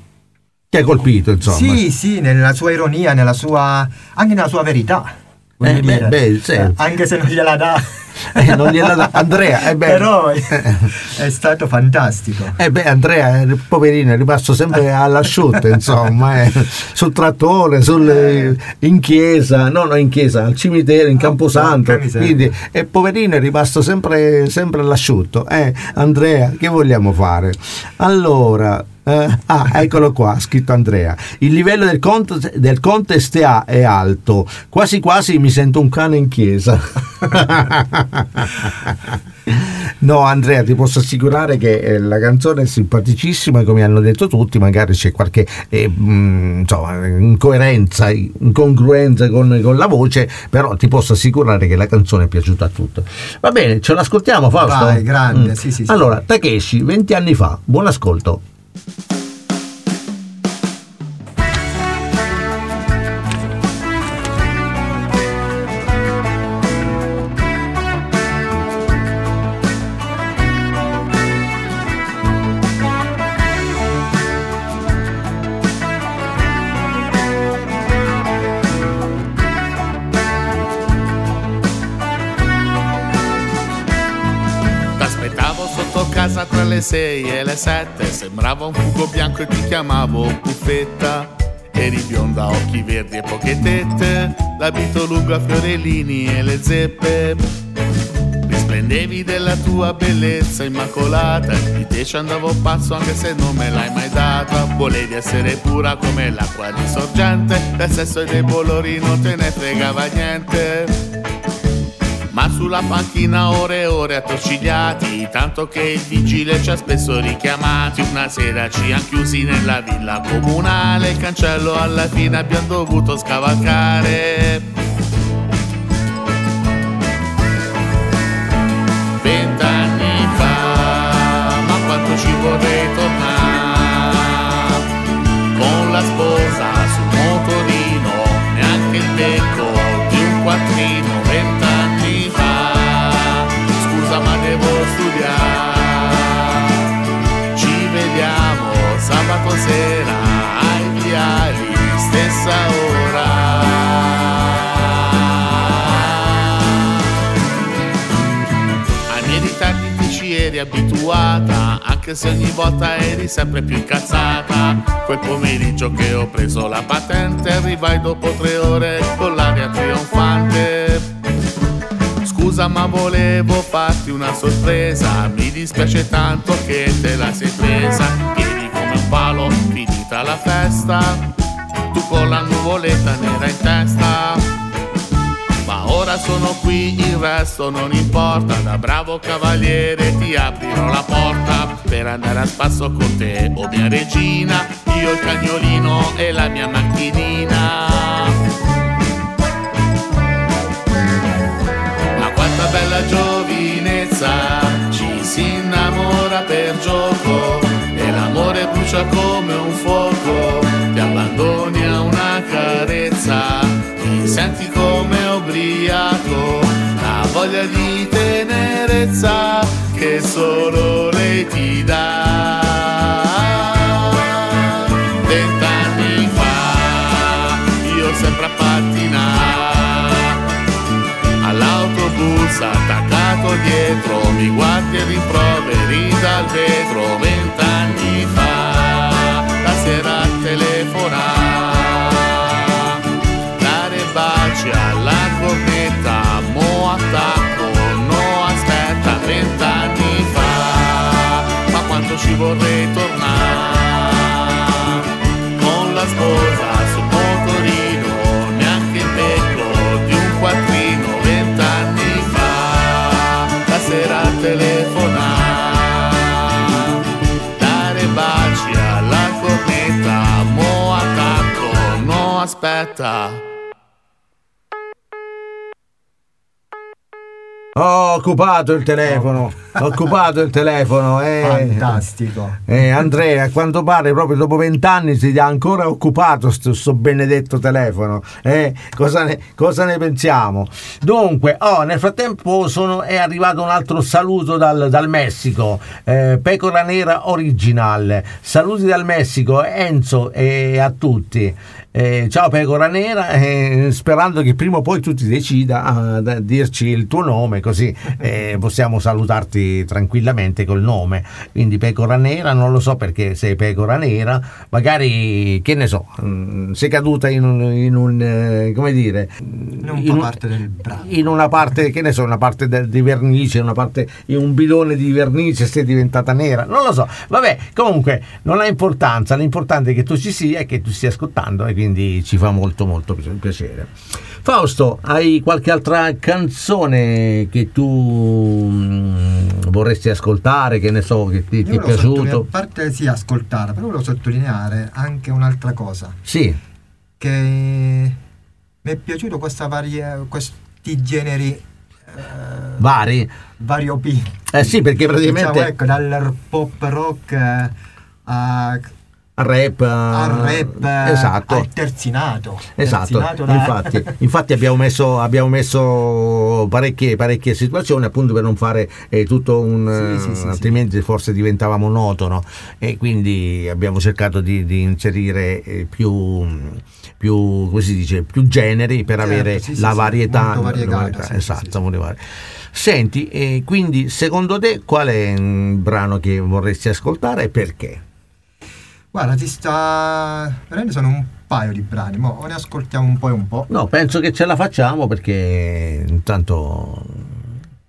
ti ha colpito, insomma.
Sì, sì, nella sua ironia, nella sua, anche nella sua verità.
Eh, beh, beh, sì.
Eh, Anche se non gliela dà.
Eh, non gliela dà. Andrea, eh.
Però è stato fantastico.
Eh beh, Andrea, eh, poverino, è rimasto sempre all'asciutto, insomma, eh, sul trattore, sul, eh, in chiesa, no, no, in chiesa, al cimitero, in Camposanto,
porca miseria.
quindi, e poverino è rimasto sempre, sempre all'asciutto. Eh, Andrea, che vogliamo fare? Allora, eh, ah, eccolo qua, scritto Andrea. Il livello del contest, del contest è, a- è alto, quasi quasi mi sento un cane in chiesa. No, Andrea, ti posso assicurare che eh, la canzone è simpaticissima, come hanno detto tutti, magari c'è qualche eh, mh, insomma, incoerenza, incongruenza con, con la voce, però ti posso assicurare che la canzone è piaciuta a tutti. Va bene, ce l'ascoltiamo, Fausto?
Vai, grande, sì, sì, sì.
Allora, Takeshi, 20 anni fa, buon ascolto.
6 e le 7 Sembrava un fugo bianco e ti chiamavo puffetta Eri bionda, occhi verdi e poche tette L'abito lungo a fiorellini e le zeppe. Risplendevi della tua bellezza immacolata Di te ci andavo pazzo anche se non me l'hai mai data. Volevi essere pura come l'acqua di sorgente Del sesso e dei bolori non te ne fregava niente ma sulla panchina ore e ore attorcigliati, tanto che il vigile ci ha spesso richiamati, una sera ci han chiusi nella villa comunale, il cancello alla fine abbiamo dovuto scavalcare. Vent'anni fa, ma quanto ci vorrei tornare? Sera ai viali, stessa ora. Ai miei ritardi ti ci eri abituata, anche se ogni volta eri sempre più incazzata. Quel pomeriggio che ho preso la patente, arrivai dopo tre ore con l'aria trionfante. Scusa ma volevo farti una sorpresa Mi dispiace tanto che te la sei presa palo, finita la festa Tu con la nuvoletta nera in testa. Ma ora sono qui, il resto non importa Da bravo cavaliere ti aprirò la porta Per andare a spasso con te, oh mia regina Io il cagnolino e la mia macchinina. Bella giovinezza ci si innamora per gioco brucia come un fuoco, ti abbandoni a una carezza, ti senti come ubriaco, la voglia di tenerezza che solo lei ti dà. Vent'anni fa io sempre a pattinare all'autobus attaccato dietro mi guardi e rimproveri dal vetro telefonare dare baci alla cornetta mo attacco no aspetta vent'anni fa. Ma quanto ci vorrei tornare aspetta
Ho occupato il telefono, ho occupato il telefono. Eh,
Fantastico.
eh, Andrea, a quanto pare proprio dopo vent'anni si è ancora occupato sto, sto benedetto telefono. Eh, cosa, ne, cosa ne pensiamo? Dunque, oh, nel frattempo sono- è arrivato un altro saluto dal, dal Messico, eh, Pecora Nera Original. Saluti dal Messico, Enzo e a tutti. Eh, ciao Pecora Nera, eh, sperando che prima o poi tu ti decida a dirci il tuo nome, così eh, possiamo salutarti tranquillamente col nome. Quindi Pecora Nera, non lo so perché sei Pecora Nera, magari che ne so, mm, sei caduta in un, in un, eh, come dire,
Non fa parte del brano.
in una parte, che ne so, una parte del- di vernice, una parte in un bidone di vernice sei diventata nera, non lo so. Vabbè, comunque non ha importanza, l'importante è che tu ci sia e che tu stia ascoltando e quindi ci fa molto molto pi- piacere. Fausto, hai qualche altra canzone che tu mm, vorresti ascoltare, che ne so, che ti, ti è piaciuto?
A parte sì, ascoltare, però volevo sottolineare anche un'altra cosa.
Sì,
Che mi è piaciuto questa varie, questi generi eh,
vari.
variopinti.
Eh sì, perché praticamente
Diciamo, ecco, dal pop rock eh, a,
rap,
al rap eh,
esatto.
al terzinato.
Esatto,
Terzinato da-
infatti, infatti abbiamo, messo, abbiamo messo parecchie, parecchie situazioni appunto per non fare eh, tutto un...
Sì, sì,
eh,
sì,
altrimenti forse diventava monotono e quindi abbiamo cercato di, di inserire eh, più, più, come si dice, più generi per
Certo,
avere
sì, sì,
la
sì,
varietà. varietà,
sì, sì,
esatto,
sì, sì.
Senti, eh, quindi secondo te qual è il brano che vorresti ascoltare e perché?
Guarda, ti sta. Veramente sono un paio di brani, o ne ascoltiamo un po' e un po'.
No, penso che ce la facciamo perché intanto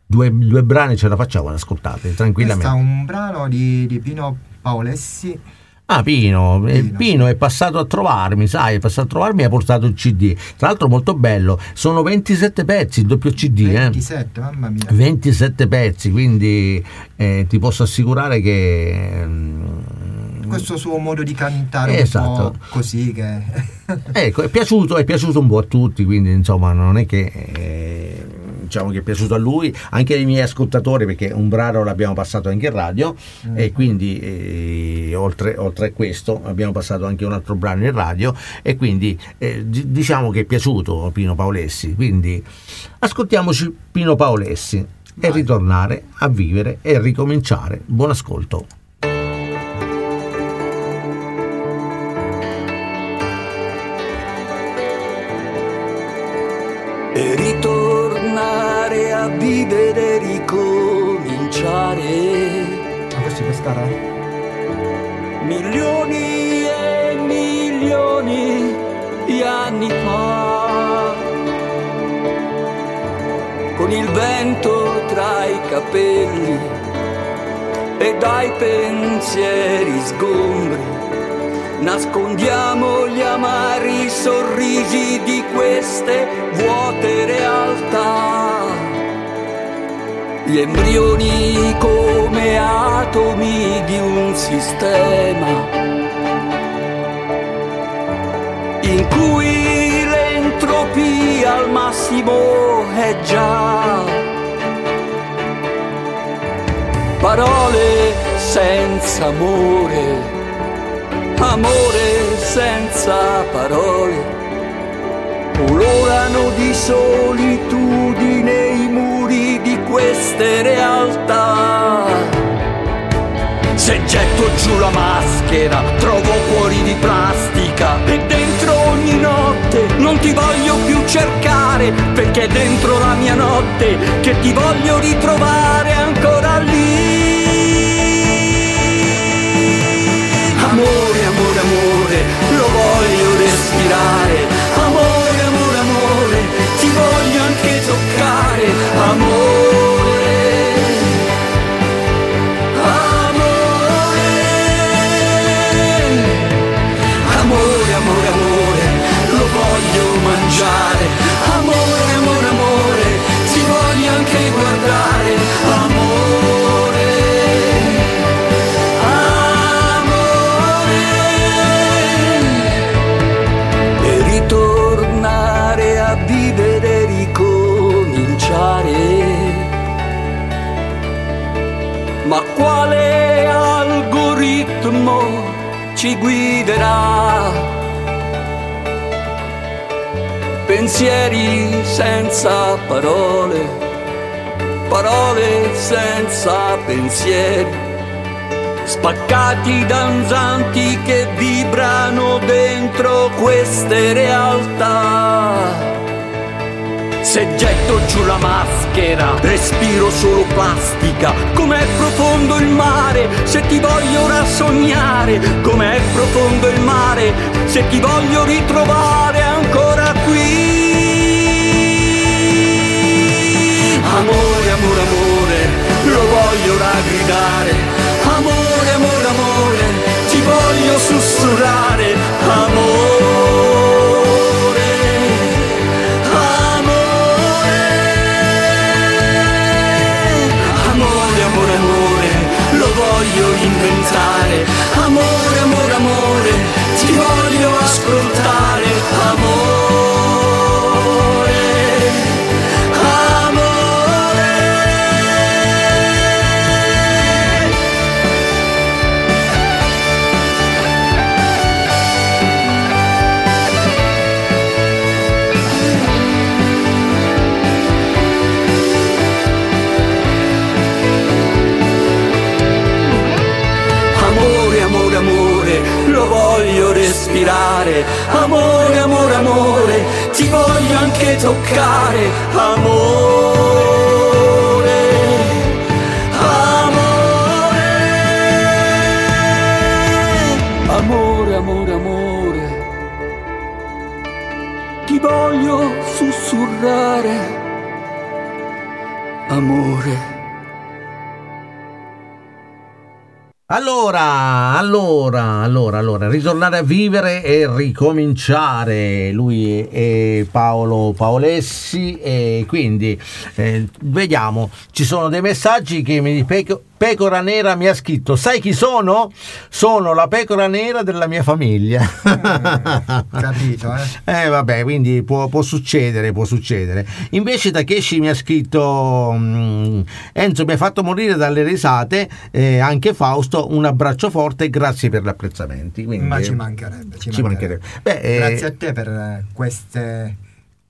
due, due brani ce la facciamo ad ascoltate
Questo è
tranquillamente.
un brano di, di Pino Paolessi.
Ah, Pino, eh,
Pino,
Pino è passato a trovarmi, sai, è passato a trovarmi e ha portato il CD. Tra l'altro molto bello, sono 27 pezzi, il doppio CD, eh.
27, mamma mia.
27 pezzi, quindi eh, ti posso assicurare che... mm,
Questo suo modo di cantare
Esatto.
un po' così che.
Ecco, è piaciuto, è piaciuto un po' a tutti, quindi insomma non è che eh, diciamo che è piaciuto a lui, anche ai miei ascoltatori perché un brano l'abbiamo passato anche in radio
Mm.
e quindi eh, oltre, oltre a questo abbiamo passato anche un altro brano in radio e quindi eh, di- diciamo che è piaciuto Pino Paolessi, quindi ascoltiamoci Pino Paolessi e ritornare a vivere e ricominciare. Buon ascolto.
Può stare?
milioni e milioni di anni fa con il vento tra i capelli e dai pensieri sgombri nascondiamo gli amari sorrisi di queste vuote realtà gli embrioni come atomi di un sistema in cui l'entropia al massimo è già. Parole senza amore, amore senza parole colorano di solitudine i muri queste realtà. Se getto giù la maschera, trovo cuori di plastica e dentro ogni notte non ti voglio più cercare, perché è dentro la mia notte che ti voglio ritrovare ancora lì. Amore, amore, amore, lo voglio respirare. Pensieri senza parole, parole senza pensieri, spaccati danzanti che vibrano dentro queste realtà. Se getto giù la maschera, respiro solo plastica. Com'è profondo il mare, se ti voglio ora sognare. Com'è profondo il mare, se ti voglio ritrovare ancora qui. Amore, amore, amore, lo voglio ora gridare. Amore, amore, amore, ti voglio sussurrare. Amore, amore, amore, ti voglio anche toccare. Amore,
Allora, allora, allora, allora, ritornare a vivere e ricominciare. Lui è Paolo Paolessi e quindi eh, vediamo, ci sono dei messaggi che mi ripeto. Pecora Nera mi ha scritto, sai chi sono? Sono la pecora nera della mia famiglia.
capito, eh?
Eh vabbè, quindi può, può succedere, può succedere. Invece Takeshi mi ha scritto, mm, Enzo mi ha fatto morire dalle risate, eh, anche Fausto, un abbraccio forte e grazie per gli apprezzamenti. Quindi,
Ma ci
eh,
mancherebbe, ci
ci
mancherebbe.
mancherebbe. Beh, eh,
Grazie a te per eh, queste,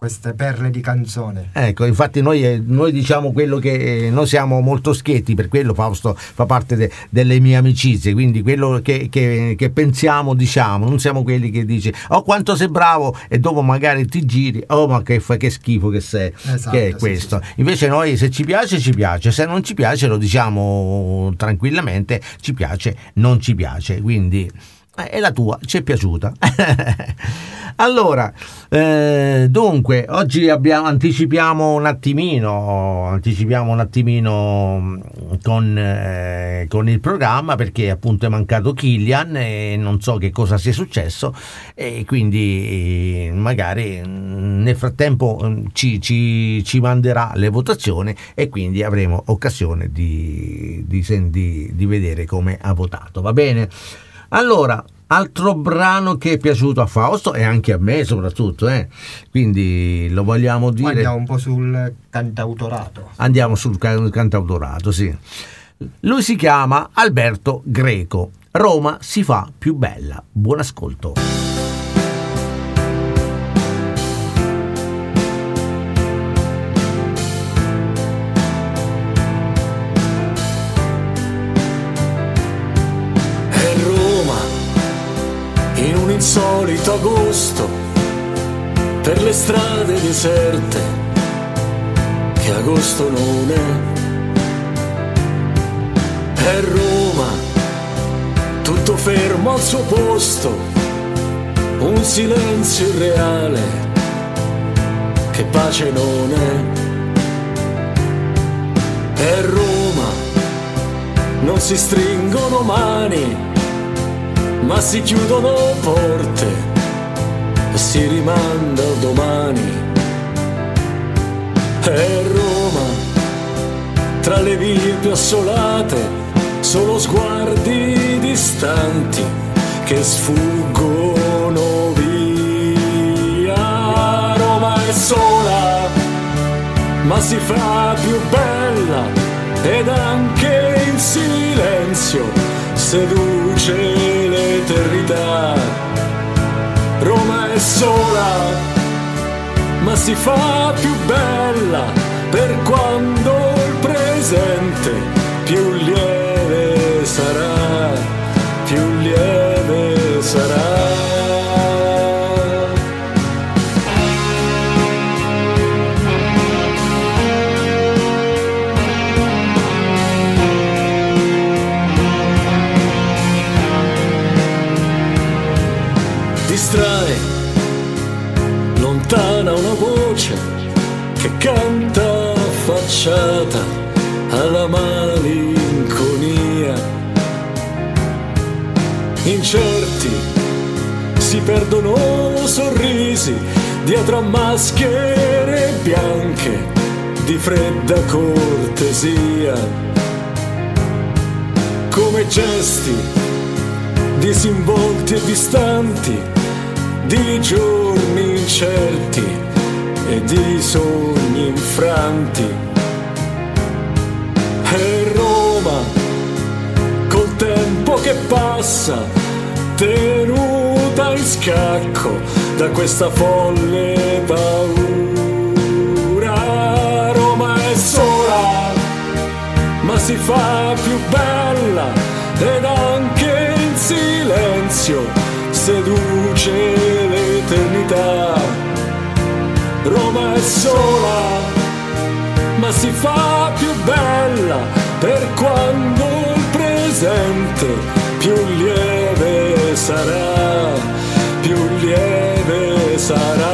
queste perle di canzone.
Ecco, infatti noi, eh, noi diciamo quello che eh, noi siamo molto schietti, per quello Fausto fa parte de- delle mie amicizie, quindi quello che, che- che pensiamo diciamo, non siamo quelli che dice oh quanto sei bravo e dopo magari ti giri, oh ma che, che schifo che sei,
Esatto,
che è
sì,
questo. Invece noi se ci piace ci piace, se non ci piace lo diciamo tranquillamente, ci piace, non ci piace, quindi... eh, È la tua, ci è piaciuta. allora, eh, dunque, oggi abbiamo, anticipiamo un attimino, anticipiamo un attimino mm, con, eh, con il programma perché appunto è mancato Killian e non so che cosa sia successo e quindi eh, magari mm, nel frattempo mm, ci, ci- ci manderà le votazioni e quindi avremo occasione di, di di- di vedere come ha votato. Va bene? Allora, altro brano che è piaciuto a Fausto e anche a me soprattutto, eh. quindi lo vogliamo dire.
Andiamo un po' sul cantautorato.
Andiamo sul can- cantautorato, sì. Lui si chiama Alberto Greco. Roma si fa più bella. Buon ascolto.
Insolito agosto, per le strade deserte, che agosto non è. È Roma, tutto fermo al suo posto, un silenzio irreale, che pace non è. È Roma, non si stringono mani, ma si chiudono porte si rimanda a domani. È Roma, tra le vie più assolate, solo sguardi distanti che sfuggono via. Roma è sola, ma si fa più bella ed anche in silenzio seduce l'eternità. Roma è sola, ma si fa più bella per quando il presente perdono sorrisi dietro a maschere bianche di fredda cortesia come gesti disinvolti e distanti di giorni incerti e di sogni infranti. E Roma, col tempo che passa, tenuta in scacco da questa folle paura. Roma è sola, ma si fa più bella ed anche in silenzio seduce l'eternità. Roma è sola, ma si fa più bella per quando il presente più lieve sarà, più lieve sarà.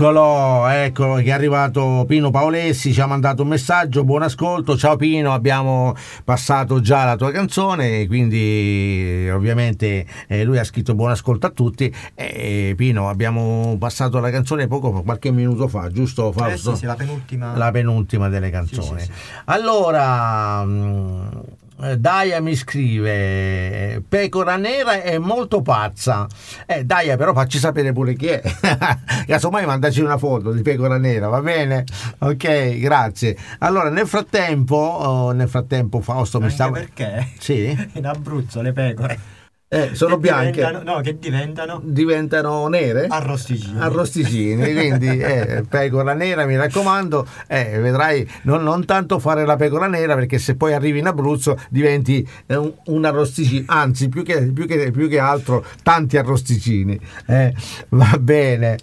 Eccolo, eccolo che è arrivato Pino Paolessi, ci ha mandato un messaggio, buon ascolto, ciao Pino, abbiamo passato già la tua canzone, quindi ovviamente eh, lui ha scritto buon ascolto a tutti e Pino abbiamo passato la canzone poco, qualche minuto fa, giusto Fausto?
Eh sì, sì, la penultima.
La penultima delle canzoni.
Sì,
Allora, mh, eh, Daia mi scrive Pecora nera è molto pazza. Eh, Daia, però facci sapere pure chi è. Casomai mandaci una foto di Pecora nera, va bene? Ok, grazie. Allora, nel frattempo, oh, nel frattempo Fausto mi
Anche
stava...
perché
Sì?
in Abruzzo le pecore
Eh, sono
che
bianche.
diventano- no, che diventano
Diventano nere?
arrosticini.
arrosticini quindi eh, pecora nera mi raccomando eh, vedrai non, non tanto fare la pecora nera perché se poi arrivi in Abruzzo diventi eh, un, un arrosticino anzi più che, più, che, più che altro tanti arrosticini eh, va bene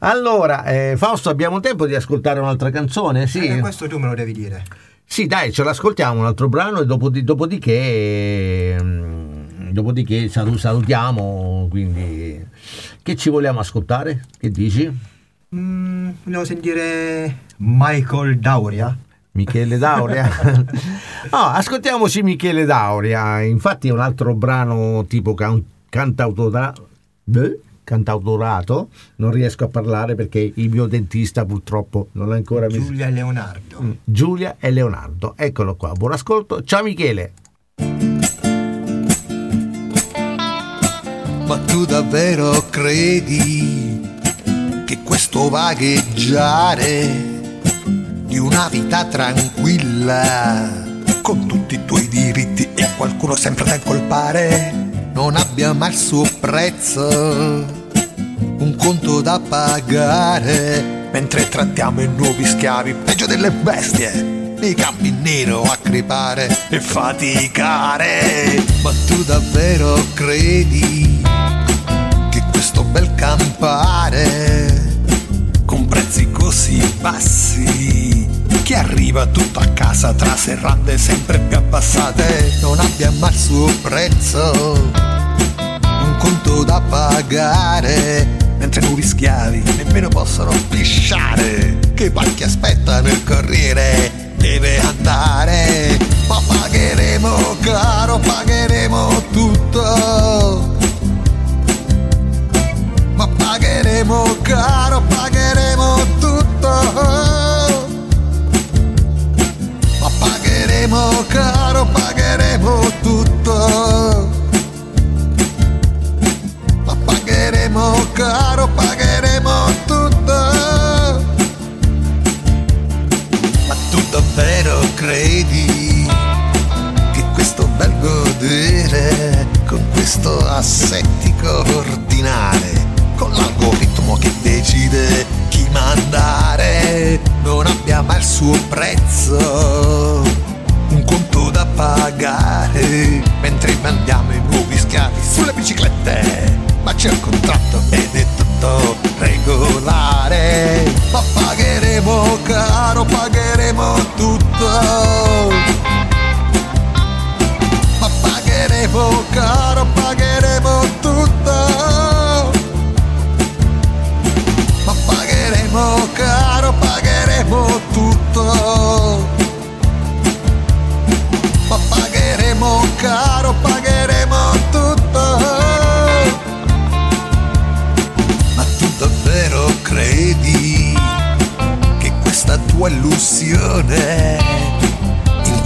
allora eh, Fausto abbiamo tempo di ascoltare un'altra canzone? Sì,
Eh, questo tu me lo devi dire.
sì dai ce l'ascoltiamo un altro brano e dopodi- dopodiché mm, dopodiché salu- salutiamo quindi che ci vogliamo ascoltare? che dici?
Mm, volevo sentire Michael Dauria.
Michele Dauria. no, ascoltiamoci Michele Dauria. Infatti è un altro brano tipo can- cantautora- cantautorato. Non riesco a parlare perché il mio dentista purtroppo non è ancora messo.
Giulia Leonardo.
Mm, Giulia e Leonardo. Eccolo qua. Buon ascolto. Ciao Michele.
Ma tu davvero credi che questo vagheggiare di una vita tranquilla, con tutti i tuoi diritti e qualcuno sempre da incolpare, non abbia mai il suo prezzo, un conto da pagare, mentre trattiamo i nuovi schiavi, peggio delle bestie, nei campi nero a crepare e faticare. Ma tu davvero credi bel campare con prezzi così bassi che arriva tutto a casa tra serrande sempre più abbassate. Non abbia mai il suo prezzo un conto da pagare mentre nuovi schiavi nemmeno possono pisciare. Che pacchi aspettano il corriere deve andare. Ma pagheremo caro pagheremo tutto pagheremo caro, pagheremo tutto. Ma pagheremo caro, pagheremo tutto. Ma pagheremo caro, pagheremo tutto. Ma tu davvero credi che questo bel godere con questo assettico ordinare, con l'algoritmo che decide chi mandare, non abbia mai il suo prezzo, un conto da pagare, mentre mandiamo i nuovi schiavi sulle biciclette, ma c'è un contratto ed è tutto regolare, ma pagheremo caro, pagheremo tutto. Ma pagheremo caro, pagheremo tutto. Pagheremo caro, pagheremo tutto. Ma pagheremo caro, pagheremo tutto. Ma tu davvero credi che questa tua illusione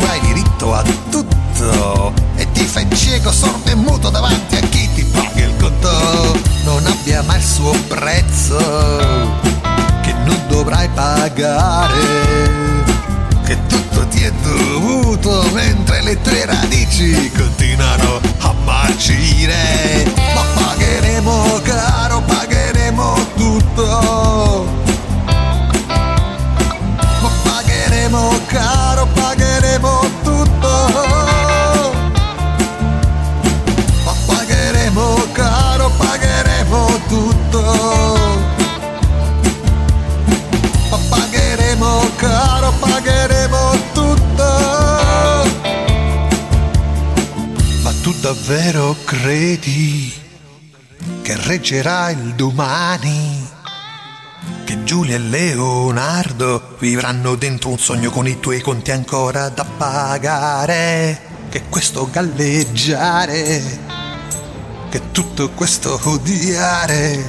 hai diritto a tutto e ti fai cieco, sordo e muto davanti a chi ti paga il conto non abbia mai il suo prezzo dovrai pagare. Che tutto ti è dovuto mentre le tue radici continuano a marcire. Ma pagheremo caro pagheremo tutto. Ma pagheremo caro, davvero credi che reggerà il domani? che Giulia e Leonardo vivranno dentro un sogno con i tuoi conti ancora da pagare. Che questo galleggiare, che tutto questo odiare,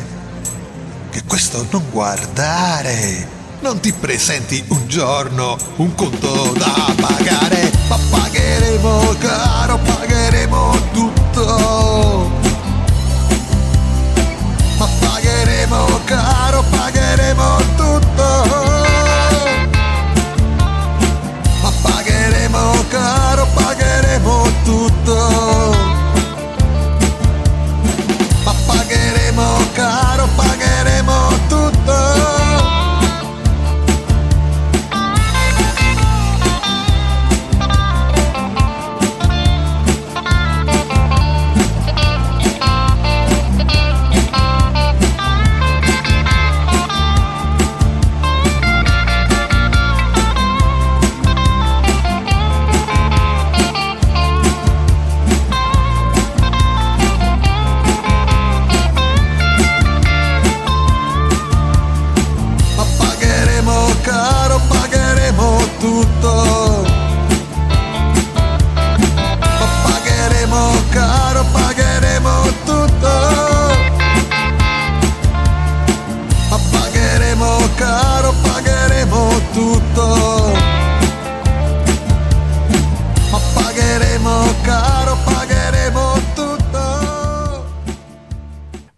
che questo non guardare. Non ti presenti un giorno un conto da pagare, ma pagheremo caro, pagheremo tutto. Ma pagheremo caro, pagheremo tutto.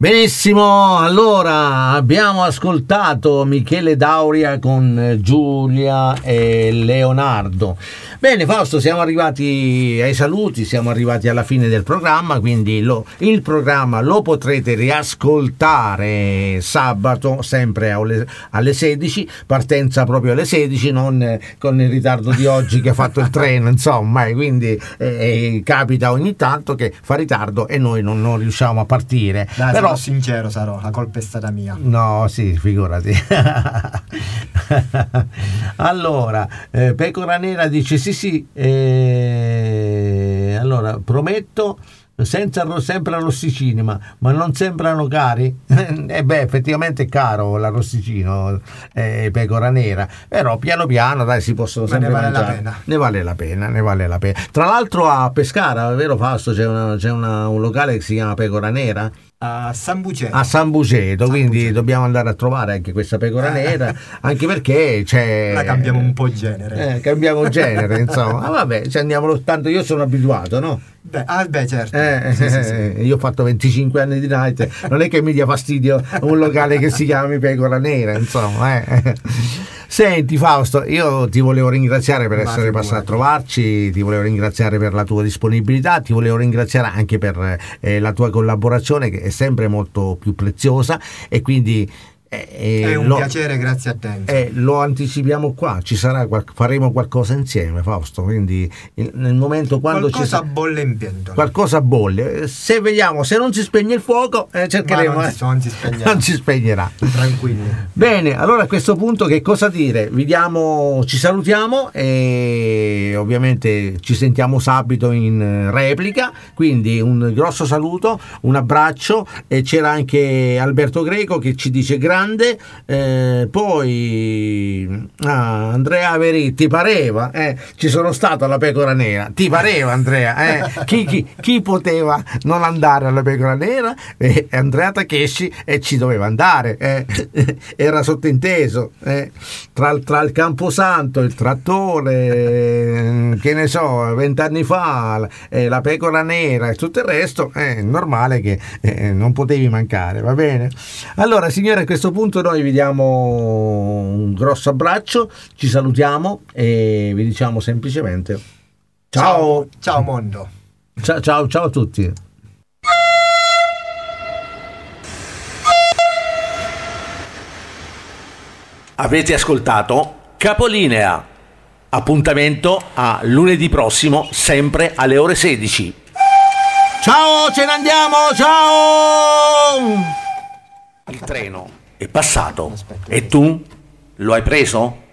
Benissimo, allora abbiamo ascoltato Michele Dauria con eh, Giulia e Leonardo. Bene Fausto, siamo arrivati ai saluti, siamo arrivati alla fine del programma, quindi lo- il programma lo potrete riascoltare sabato sempre alle, alle 16, partenza proprio alle 16, non eh, con il ritardo di oggi che ha fatto il treno, insomma, e quindi eh, eh, capita ogni tanto che fa ritardo e noi non, non riusciamo a partire.
Dai,
Però
sarò sincero, sarò, la colpa è stata mia.
No, sì, figurati. allora, eh, Pecora Nera dice sì, sì, eh, allora prometto senza sempre arrosticini, ma, ma non sembrano cari? e beh, effettivamente è caro l'arrosticino eh, Pecora Nera, però piano piano dai si possono
Ma ne
sempre
vale la
mangiare.
pena.
Ne vale la pena, ne vale la pena. Tra l'altro a Pescara, vero Fausto, c'è, una- c'è una- un locale che si chiama Pecora Nera?
A San Buceto.
a San Buceto,
San
quindi
Buceto.
dobbiamo andare a trovare anche questa pecora nera, anche perché c'è...
La cambiamo un po' genere.
Eh, cambiamo genere, insomma. Ma vabbè, ci andiamo lo- tanto io sono abituato, no?
Beh, ah, beh, certo.
Eh,
Sì, sì, sì.
eh, io ho fatto 25 anni di night, non è che mi dia fastidio un locale che si chiami Pecora Nera, insomma. eh. Senti Fausto, io ti volevo ringraziare per
Ma
essere passato a trovarci, ti volevo ringraziare per la tua disponibilità, ti volevo ringraziare anche per eh, la tua collaborazione che è sempre molto più preziosa e quindi eh,
È un
lo-
piacere, grazie a te.
eh, lo anticipiamo qua, ci sarà faremo qualcosa insieme Fausto, quindi nel momento quando ci
Qualcosa
sarà
bolle in pentola.
qualcosa bolle. Se vediamo, se non si spegne il fuoco, eh, cercheremo.
Ma non
eh.
si- non si spegnerà.
Non si spegnerà.
Tranquilli.
Bene, allora a questo punto che cosa dire? Vi diamo, ci salutiamo e ovviamente ci sentiamo sabato in eh, replica, quindi un grosso saluto, un abbraccio e c'era anche Alberto Greco che ci dice grande, eh, poi ah, Andrea Averi, ti pareva? Eh, ci sono stato alla Pecora Nera, ti pareva Andrea? Eh? Chi, chi- chi poteva non andare alla Pecora Nera? Eh, Andrea Takeshi e ci doveva andare, eh. era sottinteso, eh. tra, tra il Camposanto, il trattore, eh, che ne so, vent'anni fa, eh, la Pecora Nera e tutto il resto, eh, è normale che eh, non potevi mancare, va bene? Allora signore a questo punto noi vi diamo un grosso abbraccio, ci salutiamo e vi diciamo semplicemente ciao,
Ciao mondo.
ciao, ciao, ciao a tutti.
Avete ascoltato Capolinea. Appuntamento a lunedì prossimo, sempre alle ore 16.
Ciao, ce ne andiamo, ciao!
Il treno è passato e tu lo hai preso?